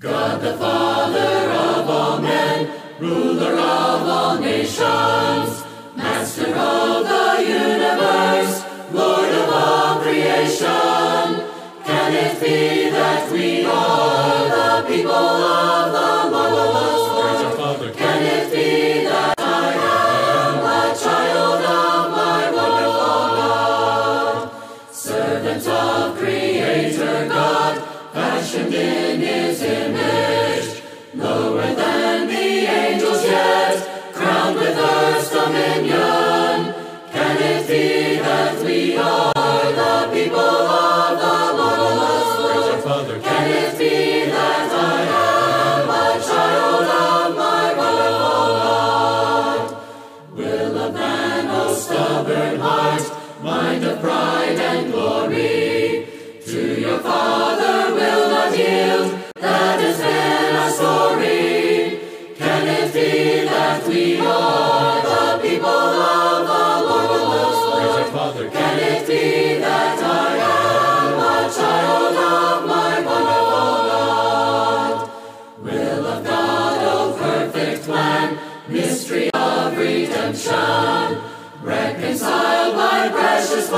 God the Father of all men, ruler of all nations, master of the universe, Lord of all creation. Can it be that we are the people of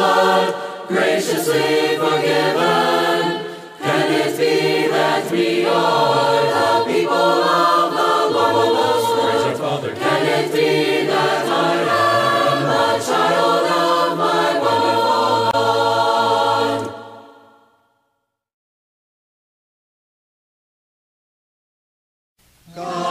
blood, graciously forgiven. Can it be that we are the people of the Lord? Can it be that I am a child of my wonderful God? God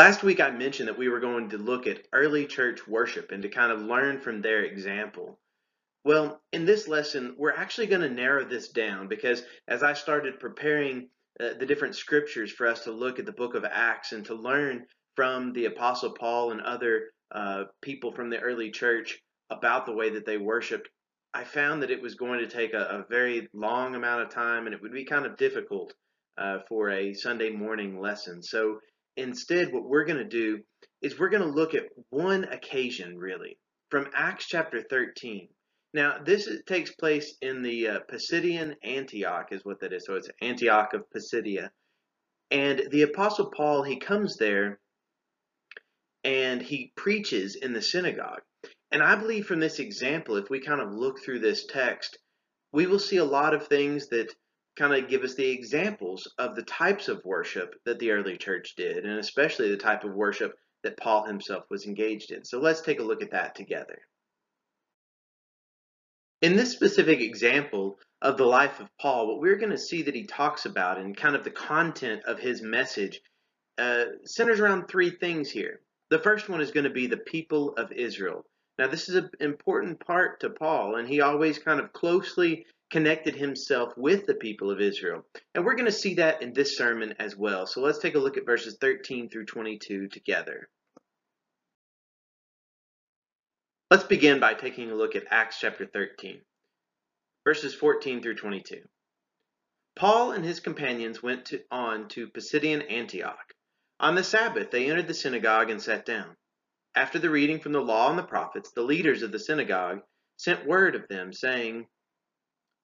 Last week I mentioned that we were going to look at early church worship and to kind of learn from their example. Well, in this lesson, we're actually going to narrow this down because as I started preparing uh, the different scriptures for us to look at the book of Acts and to learn from the Apostle Paul and other uh, people from the early church about the way that they worshiped, I found that it was going to take a, a very long amount of time and it would be kind of difficult uh, for a Sunday morning lesson. So instead, what we're going to do is we're going to look at one occasion, really, from Acts chapter 13. Now, this is- takes place in the uh, Pisidian Antioch, is what that is. So it's Antioch of Pisidia. And the Apostle Paul, he comes there and he preaches in the synagogue. And I believe from this example, if we kind of look through this text, we will see a lot of things that kind of give us the examples of the types of worship that the early church did, and especially the type of worship that Paul himself was engaged in. So let's take a look at that together. In this specific example of the life of Paul, what we're going to see that he talks about and kind of the content of his message uh, centers around three things here. The first one is going to be the people of Israel. Now, this is an important part to Paul, and he always kind of closely connected himself with the people of Israel. And we're going to see that in this sermon as well. So let's take a look at verses 13 through 22 together. Let's begin by taking a look at Acts chapter 13, verses 14 through 22. Paul and his companions went to, on to Pisidian Antioch. On the Sabbath, they entered the synagogue and sat down. After the reading from the law and the prophets, the leaders of the synagogue sent word of them, saying,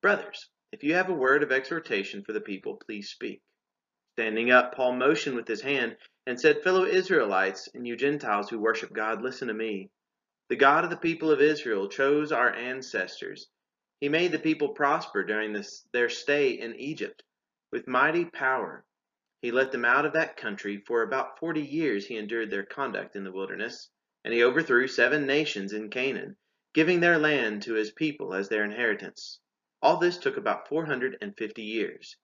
Brothers, if you have a word of exhortation for the people, please speak. Standing up, Paul motioned with his hand and said, Fellow Israelites and you Gentiles who worship God, listen to me. The God of the people of Israel chose our ancestors. He made the people prosper during this, their stay in Egypt. With mighty power, he led them out of that country. For about forty years he endured their conduct in the wilderness, and he overthrew seven nations in Canaan, giving their land to his people as their inheritance. All this took about 450 years.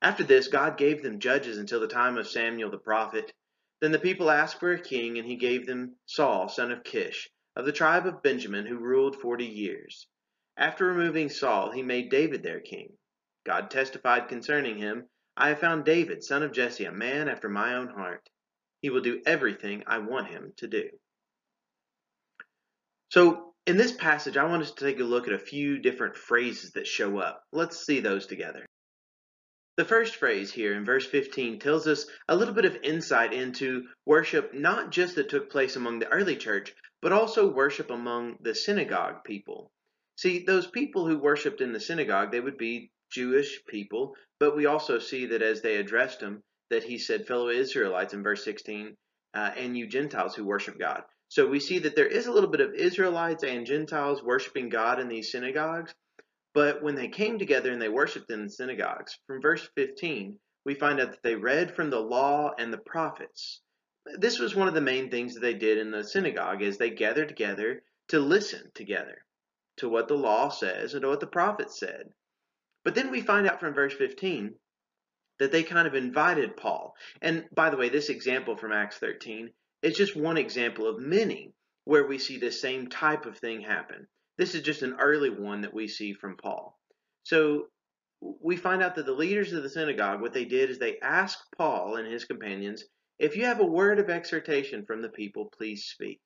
After this, God gave them judges until the time of Samuel the prophet. Then the people asked for a king, and he gave them Saul, son of Kish, of the tribe of Benjamin, who ruled forty years. After removing Saul, he made David their king. God testified concerning him, I have found David, son of Jesse, a man after my own heart. He will do everything I want him to do. So in this passage, I want us to take a look at a few different phrases that show up. Let's see those together. The first phrase here in verse 15 tells us a little bit of insight into worship, not just that took place among the early church, but also worship among the synagogue people. See, those people who worshiped in the synagogue, they would be Jewish people, but we also see that as they addressed him, that he said, fellow Israelites in verse 16, uh, and you Gentiles who worship God. So we see that there is a little bit of Israelites and Gentiles worshiping God in these synagogues. But when they came together and they worshiped in the synagogues, from verse 15, we find out that they read from the law and the prophets. This was one of the main things that they did in the synagogue is they gathered together to listen together to what the law says and to what the prophets said. But then we find out from verse 15 that they kind of invited Paul. And by the way, this example from Acts 13 it's just one example of many where we see the same type of thing happen. This is just an early one that we see from Paul. So we find out that the leaders of the synagogue, what they did is they asked Paul and his companions, if you have a word of exhortation from the people, please speak.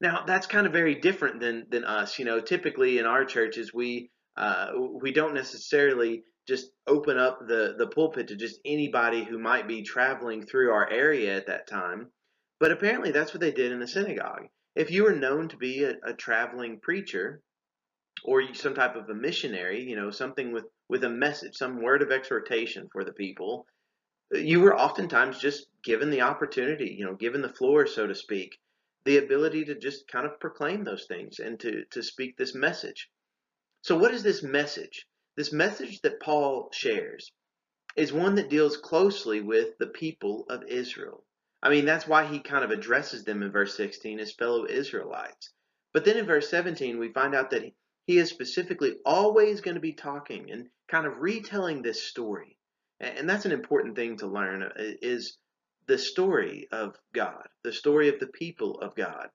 Now that's kind of very different than than us. You know, typically in our churches we uh, we don't necessarily just open up the the pulpit to just anybody who might be traveling through our area at that time. But apparently that's what they did in the synagogue. If you were known to be a, a traveling preacher or some type of a missionary, you know, something with, with a message, some word of exhortation for the people, you were oftentimes just given the opportunity, you know, given the floor, so to speak, the ability to just kind of proclaim those things and to, to speak this message. So, what is this message? This message that Paul shares is one that deals closely with the people of Israel. I mean, that's why he kind of addresses them in verse 16 as fellow Israelites. But then in verse 17, we find out that he is specifically always going to be talking and kind of retelling this story. And that's an important thing to learn uh, is the story of God, the story of the people of God.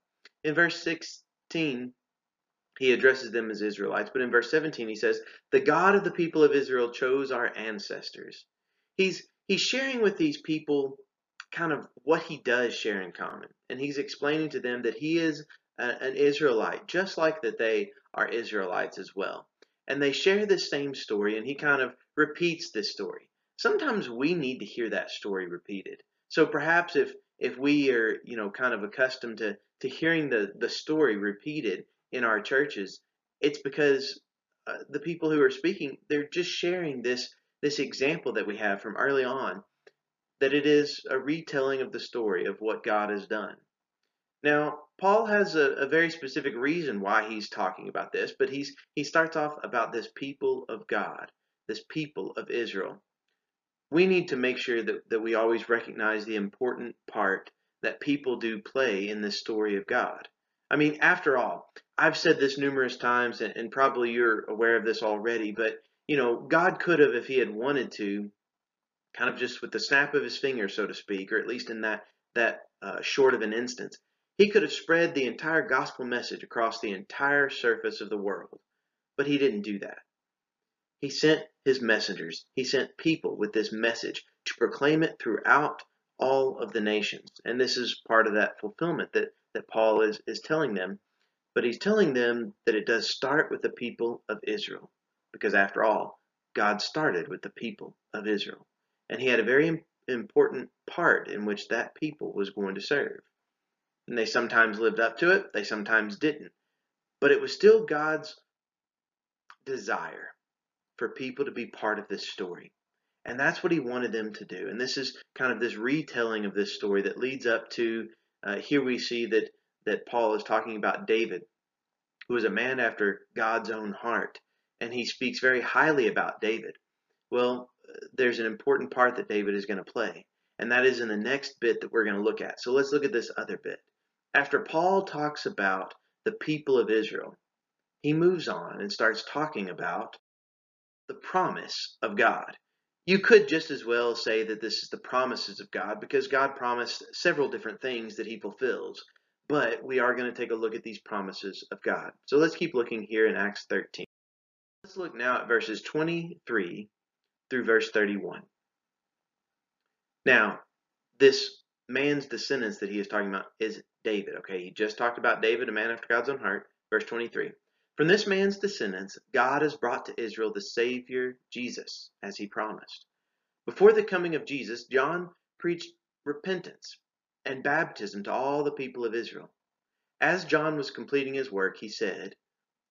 In verse 16, he addresses them as Israelites, but in verse 17 he says, "The God of the people of Israel chose our ancestors." He's he's sharing with these people kind of what he does share in common. And he's explaining to them that he is a, an Israelite, just like that they are Israelites as well. And they share this same story, and he kind of repeats this story. Sometimes we need to hear that story repeated. So perhaps if if we are, you know, kind of accustomed to to hearing the the story repeated in our churches, it's because uh, the people who are speaking, they're just sharing this this example that we have from early on that it is a retelling of the story of what God has done. Now, Paul has a, a, very specific reason why he's talking about this, but he's he starts off about this people of God, this people of Israel. We need to make sure that, that we always recognize the important part that people do play in this story of God. I mean, after all, I've said this numerous times, and, and probably you're aware of this already, but you know, God could have, if he had wanted to, kind of just with the snap of his finger, so to speak, or at least in that that uh, short of an instance, he could have spread the entire gospel message across the entire surface of the world. But he didn't do that. He sent his messengers. He sent people with this message to proclaim it throughout all of the nations. And this is part of that fulfillment that, that Paul is, is telling them. But he's telling them that it does start with the people of Israel. Because after all, God started with the people of Israel. And he had a very important part in which that people was going to serve. And they sometimes lived up to it, they sometimes didn't. But it was still God's desire for people to be part of this story. And that's what he wanted them to do. And this is kind of this retelling of this story that leads up to uh, here we see that, that Paul is talking about David, who was a man after God's own heart. And he speaks very highly about David. Well, there's an important part that David is going to play, and that is in the next bit that we're going to look at. So let's look at this other bit. After Paul talks about the people of Israel, he moves on and starts talking about the promise of God. You could just as well say that this is the promises of God because God promised several different things that he fulfills. But we are going to take a look at these promises of God. So let's keep looking here in Acts 13. Let's look now at verses 23 through verse 31. Now, this man's descendants that he is talking about is David. Okay, he just talked about David, a man after God's own heart. Verse 23. From this man's descendants, God has brought to Israel the Savior, Jesus, as he promised. Before the coming of Jesus, John preached repentance and baptism to all the people of Israel. As John was completing his work, he said,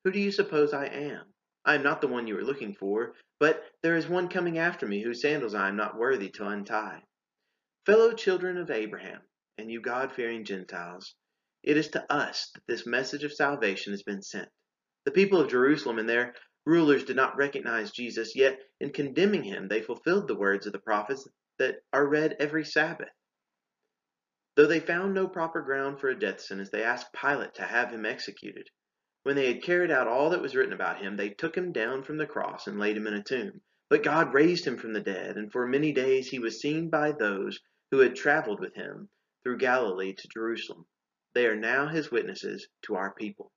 Who do you suppose I am? I am not the one you are looking for, but there is one coming after me whose sandals I am not worthy to untie. Fellow children of Abraham, and you God fearing Gentiles, it is to us that this message of salvation has been sent. The people of Jerusalem and their rulers did not recognize Jesus, yet in condemning him, they fulfilled the words of the prophets that are read every Sabbath. Though they found no proper ground for a death sentence, they asked Pilate to have him executed. When they had carried out all that was written about him, they took him down from the cross and laid him in a tomb. But God raised him from the dead, and for many days he was seen by those who had traveled with him through Galilee to Jerusalem. They are now his witnesses to our people.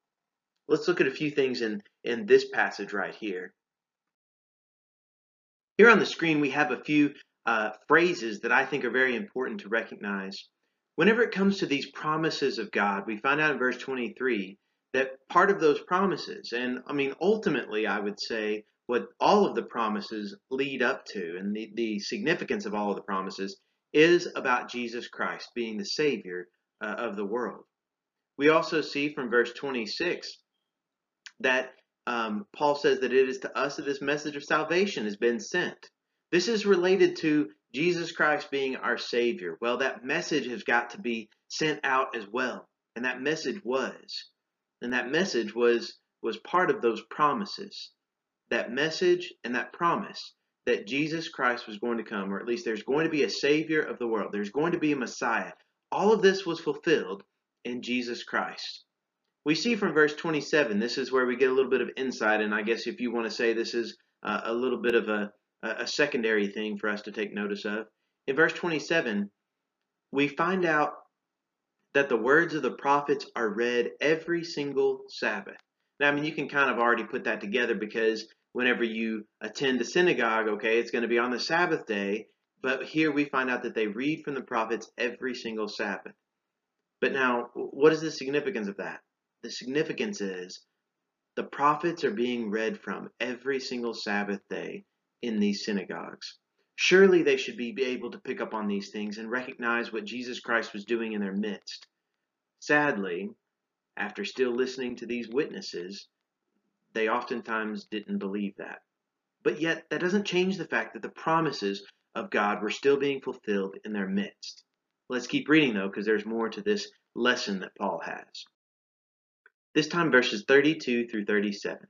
Let's look at a few things in, in this passage right here. Here on the screen, we have a few uh, phrases that I think are very important to recognize. Whenever it comes to these promises of God, we find out in verse 23 that part of those promises, and I mean, ultimately, I would say what all of the promises lead up to, and the, the significance of all of the promises, is about Jesus Christ being the Savior uh, of the world. We also see from verse 26 that um, Paul says that it is to us that this message of salvation has been sent. This is related to Jesus Christ being our Savior. Well, that message has got to be sent out as well. And that message was and that message was was part of those promises. That message and that promise that Jesus Christ was going to come, or at least there's going to be a Savior of the world. There's going to be a Messiah. All of this was fulfilled in Jesus Christ. We see from verse 27, this is where we get a little bit of insight, and I guess if you want to say this is uh, a little bit of a, a secondary thing for us to take notice of. In verse 27, we find out that the words of the prophets are read every single Sabbath. Now, I mean, you can kind of already put that together because whenever you attend the synagogue, okay, it's going to be on the Sabbath day. But here we find out that they read from the prophets every single Sabbath. But now, what is the significance of that? The significance is the prophets are being read from every single Sabbath day in these synagogues. Surely they should be able to pick up on these things and recognize what Jesus Christ was doing in their midst. Sadly, after still listening to these witnesses, they oftentimes didn't believe that. But yet, that doesn't change the fact that the promises of God were still being fulfilled in their midst. Let's keep reading, though, because there's more to this lesson that Paul has. This time, verses 32 through 37.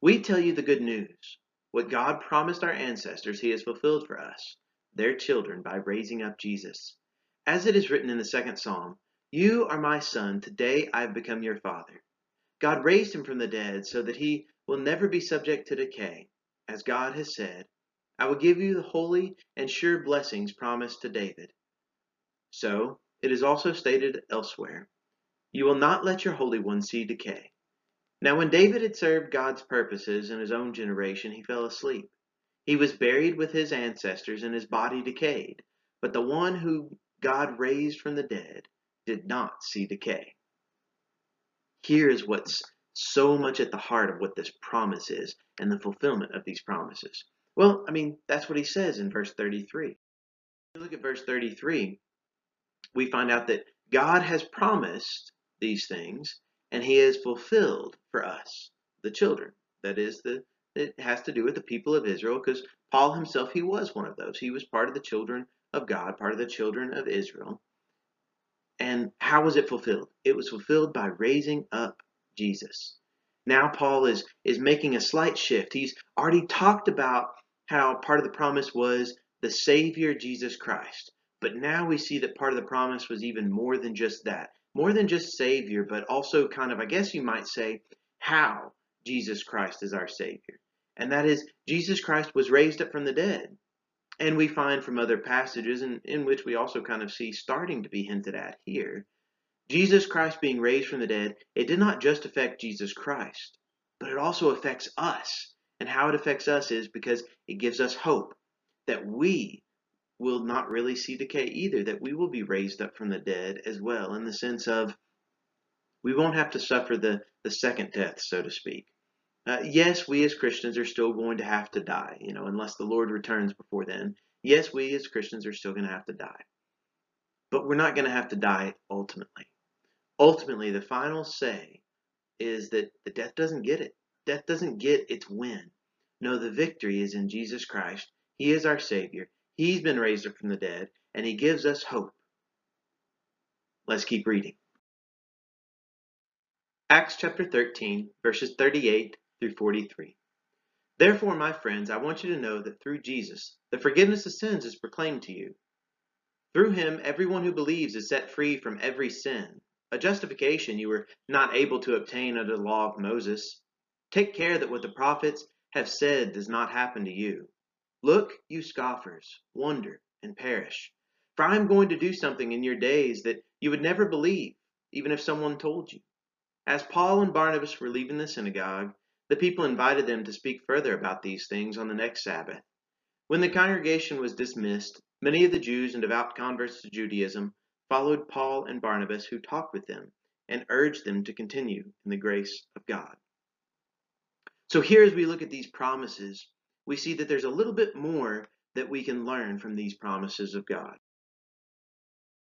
We tell you the good news. What God promised our ancestors, He has fulfilled for us, their children, by raising up Jesus. As it is written in the second psalm, You are my son, today I have become your father. God raised him from the dead so that he will never be subject to decay. As God has said, I will give you the holy and sure blessings promised to David. So it is also stated elsewhere, You will not let your Holy One see decay. Now when David had served God's purposes in his own generation, he fell asleep. He was buried with his ancestors and his body decayed. But the one who God raised from the dead did not see decay. Here is what's so much at the heart of what this promise is and the fulfillment of these promises. Well, I mean, that's what he says in verse 33. If you look at verse 33, we find out that God has promised these things and he has fulfilled for us, the children. That is, the it has to do with the people of Israel because Paul himself, he was one of those. He was part of the children of God, part of the children of Israel. And how was it fulfilled? It was fulfilled by raising up Jesus. Now Paul is is making a slight shift. He's already talked about how part of the promise was the Savior Jesus Christ. But now we see that part of the promise was even more than just that. More than just Savior, but also kind of, I guess you might say, how Jesus Christ is our Savior. And that is, Jesus Christ was raised up from the dead. And we find from other passages, in, in which we also kind of see starting to be hinted at here, Jesus Christ being raised from the dead, it did not just affect Jesus Christ, but it also affects us. And how it affects us is because it gives us hope that we will not really see decay either, that we will be raised up from the dead as well, in the sense of we won't have to suffer the, the second death, so to speak. Uh, yes, we as Christians are still going to have to die, you know, unless the Lord returns before then. Yes, we as Christians are still going to have to die. But we're not going to have to die ultimately. Ultimately, the final say is that the death doesn't get it. Death doesn't get its win. No, the victory is in Jesus Christ. He is our Savior. He's been raised from the dead, and He gives us hope. Let's keep reading. Acts chapter 13, verses 38 through 43. Therefore, my friends, I want you to know that through Jesus, the forgiveness of sins is proclaimed to you. Through him, everyone who believes is set free from every sin, a justification you were not able to obtain under the law of Moses. Take care that what the prophets have said does not happen to you. Look, you scoffers, wonder and perish. For I am going to do something in your days that you would never believe, even if someone told you. As Paul and Barnabas were leaving the synagogue, the people invited them to speak further about these things on the next Sabbath. When the congregation was dismissed, many of the Jews and devout converts to Judaism followed Paul and Barnabas, who talked with them and urged them to continue in the grace of God. So, here as we look at these promises, we see that there's a little bit more that we can learn from these promises of God.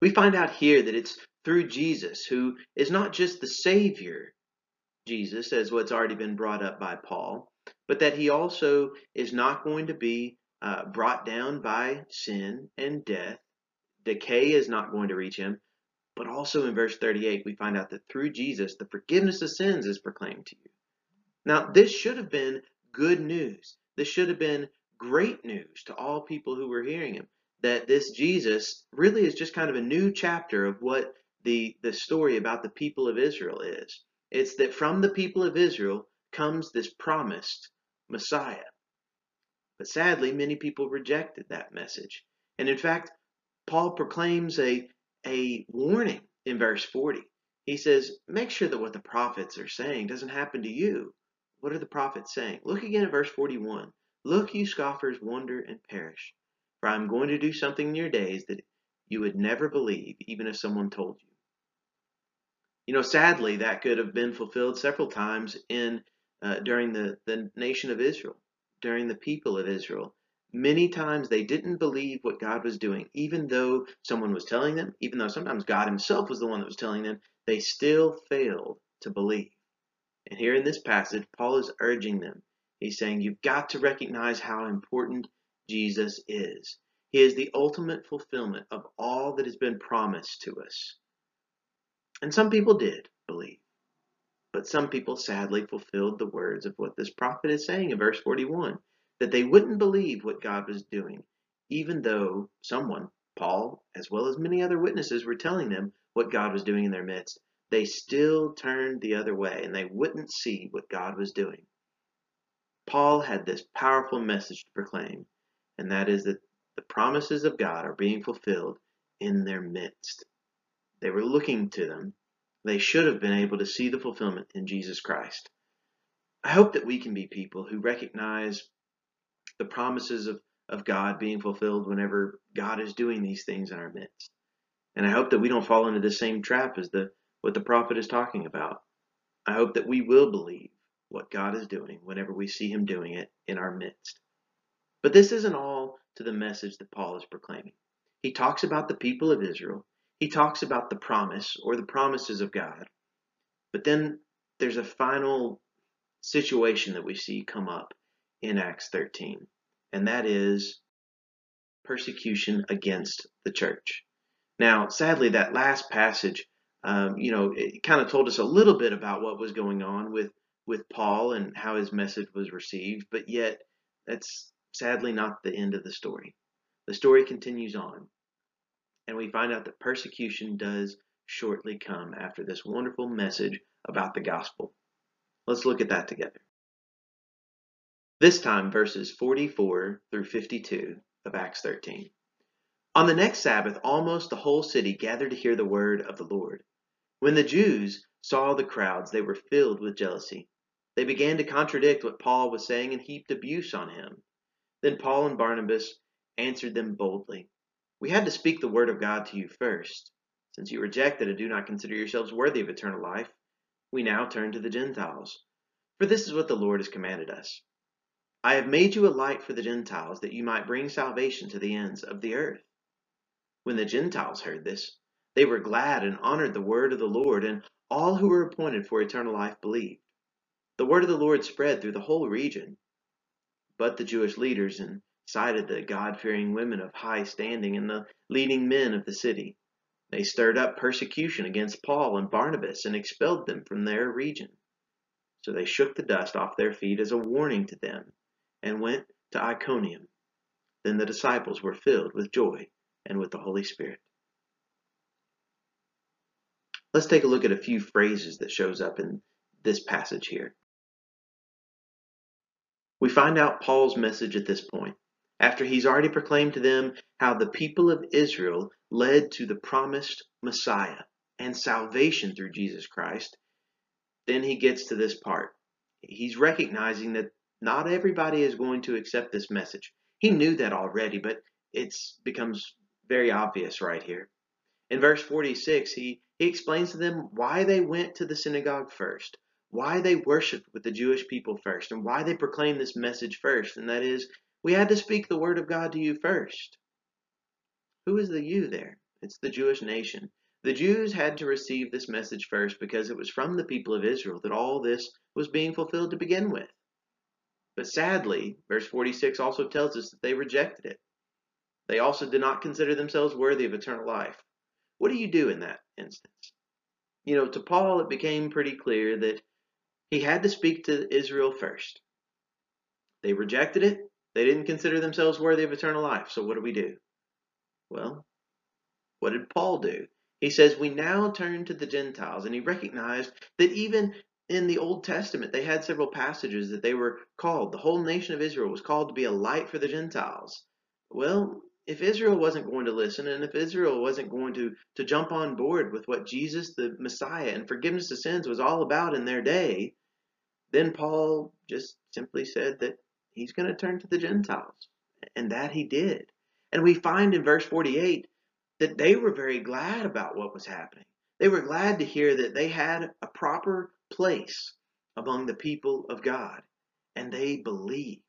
We find out here that it's through Jesus, who is not just the Savior Jesus, as what's already been brought up by Paul, but that he also is not going to be uh, brought down by sin and death. Decay is not going to reach him. But also in verse 38, we find out that through Jesus, the forgiveness of sins is proclaimed to you. Now, this should have been good news. This should have been great news to all people who were hearing him. That this Jesus really is just kind of a new chapter of what the, the story about the people of Israel is. It's that from the people of Israel comes this promised Messiah. But sadly, many people rejected that message. And in fact, Paul proclaims a, a warning in verse 40. He says, Make sure that what the prophets are saying doesn't happen to you. What are the prophets saying? Look again at verse 41. Look, you scoffers, wonder and perish. For I am going to do something in your days that you would never believe, even if someone told you. You know, sadly, that could have been fulfilled several times in uh, during the, the nation of Israel, during the people of Israel. Many times they didn't believe what God was doing, even though someone was telling them, even though sometimes God Himself was the one that was telling them, they still failed to believe. And here in this passage, Paul is urging them. He's saying, You've got to recognize how important Jesus is. He is the ultimate fulfillment of all that has been promised to us. And some people did believe. But some people sadly fulfilled the words of what this prophet is saying in verse 41 that they wouldn't believe what God was doing, even though someone, Paul, as well as many other witnesses, were telling them what God was doing in their midst. They still turned the other way and they wouldn't see what God was doing. Paul had this powerful message to proclaim, and that is that the promises of God are being fulfilled in their midst. They were looking to them. They should have been able to see the fulfillment in Jesus Christ. I hope that we can be people who recognize the promises of, of God being fulfilled whenever God is doing these things in our midst. And I hope that we don't fall into the same trap as the what the prophet is talking about. I hope that we will believe what God is doing whenever we see him doing it in our midst. But this isn't all to the message that Paul is proclaiming. He talks about the people of Israel. He talks about the promise or the promises of God. But then there's a final situation that we see come up in Acts 13, and that is persecution against the church. Now, sadly, that last passage, um, you know, it kind of told us a little bit about what was going on with with Paul and how his message was received, but yet that's sadly not the end of the story. The story continues on, and we find out that persecution does shortly come after this wonderful message about the gospel. Let's look at that together. This time, verses 44 through 52 of Acts 13. On the next Sabbath, almost the whole city gathered to hear the word of the Lord. When the Jews saw the crowds, they were filled with jealousy. They began to contradict what Paul was saying and heaped abuse on him. Then Paul and Barnabas answered them boldly We had to speak the word of God to you first. Since you rejected and do not consider yourselves worthy of eternal life, we now turn to the Gentiles. For this is what the Lord has commanded us I have made you a light for the Gentiles, that you might bring salvation to the ends of the earth. When the Gentiles heard this, they were glad and honored the word of the Lord, and all who were appointed for eternal life believed. The word of the Lord spread through the whole region. But the Jewish leaders incited the God fearing women of high standing and the leading men of the city. They stirred up persecution against Paul and Barnabas and expelled them from their region. So they shook the dust off their feet as a warning to them and went to Iconium. Then the disciples were filled with joy and with the Holy Spirit. Let's take a look at a few phrases that shows up in this passage here. We find out Paul's message at this point, after he's already proclaimed to them how the people of Israel led to the promised Messiah and salvation through Jesus Christ. Then he gets to this part. He's recognizing that not everybody is going to accept this message. He knew that already, but it becomes very obvious right here. In verse 46, he, he explains to them why they went to the synagogue first why they worshiped with the Jewish people first and why they proclaimed this message first, and that is, we had to speak the word of God to you first. Who is the you there? It's the Jewish nation. The Jews had to receive this message first because it was from the people of Israel that all this was being fulfilled to begin with. But sadly, verse 46 also tells us that they rejected it. They also did not consider themselves worthy of eternal life. What do you do in that instance? You know, to Paul, it became pretty clear that he had to speak to Israel first. They rejected it. They didn't consider themselves worthy of eternal life. So what do we do? Well, what did Paul do? He says, We now turn to the Gentiles. And he recognized that even in the Old Testament, they had several passages that they were called, the whole nation of Israel was called to be a light for the Gentiles. Well, if Israel wasn't going to listen and if Israel wasn't going to, to jump on board with what Jesus, the Messiah, and forgiveness of sins was all about in their day, then Paul just simply said that he's going to turn to the Gentiles. And that he did. And we find in verse 48 that they were very glad about what was happening. They were glad to hear that they had a proper place among the people of God. And they believed.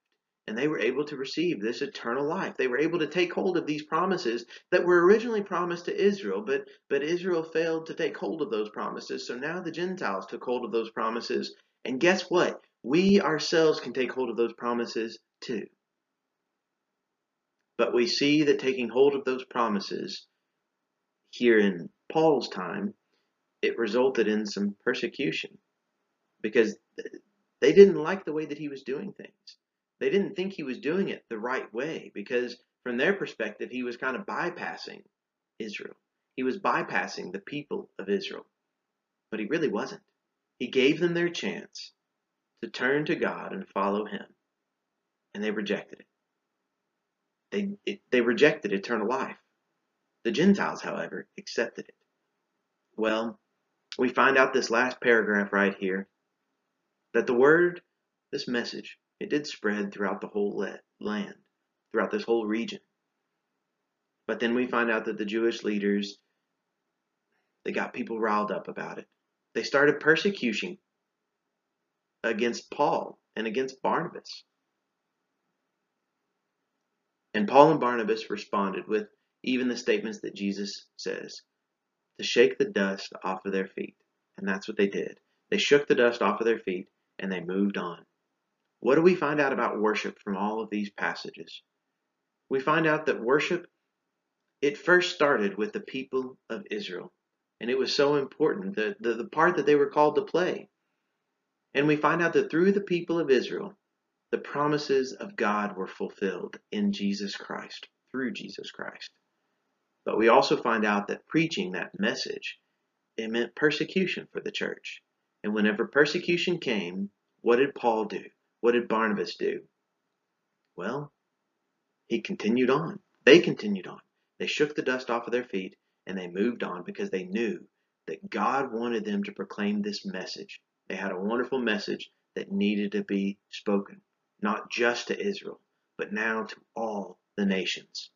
And they were able to receive this eternal life. They were able to take hold of these promises that were originally promised to Israel, but, but Israel failed to take hold of those promises. So now the Gentiles took hold of those promises and guess what? We ourselves can take hold of those promises too. But we see that taking hold of those promises here in Paul's time it resulted in some persecution because they didn't like the way that he was doing things. They didn't think he was doing it the right way because, from their perspective, he was kind of bypassing Israel. He was bypassing the people of Israel. But he really wasn't. He gave them their chance to turn to God and follow him, and they rejected it. They, it, they rejected eternal life. The Gentiles, however, accepted it. Well, we find out this last paragraph right here that the word, this message, it did spread throughout the whole land, throughout this whole region. But then we find out that the Jewish leaders, they got people riled up about it. They started persecution against Paul and against Barnabas. And Paul and Barnabas responded with even the statements that Jesus says to shake the dust off of their feet. And that's what they did. They shook the dust off of their feet and they moved on. What do we find out about worship from all of these passages? We find out that worship it first started with the people of Israel. And it was so important, the, the, the part that they were called to play. And we find out that through the people of Israel, the promises of God were fulfilled in Jesus Christ, through Jesus Christ. But we also find out that preaching that message, it meant persecution for the church. And whenever persecution came, what did Paul do? What did Barnabas do? Well, he continued on. They continued on. They shook the dust off of their feet and they moved on because they knew that God wanted them to proclaim this message. They had a wonderful message that needed to be spoken, not just to Israel, but now to all the nations.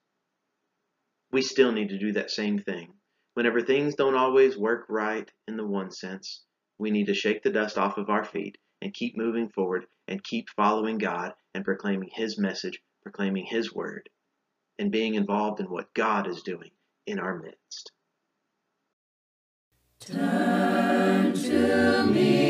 We still need to do that same thing. Whenever things don't always work right in the one sense, we need to shake the dust off of our feet and keep moving forward and keep following God and proclaiming His message, proclaiming His word, and being involved in what God is doing in our midst. Turn to me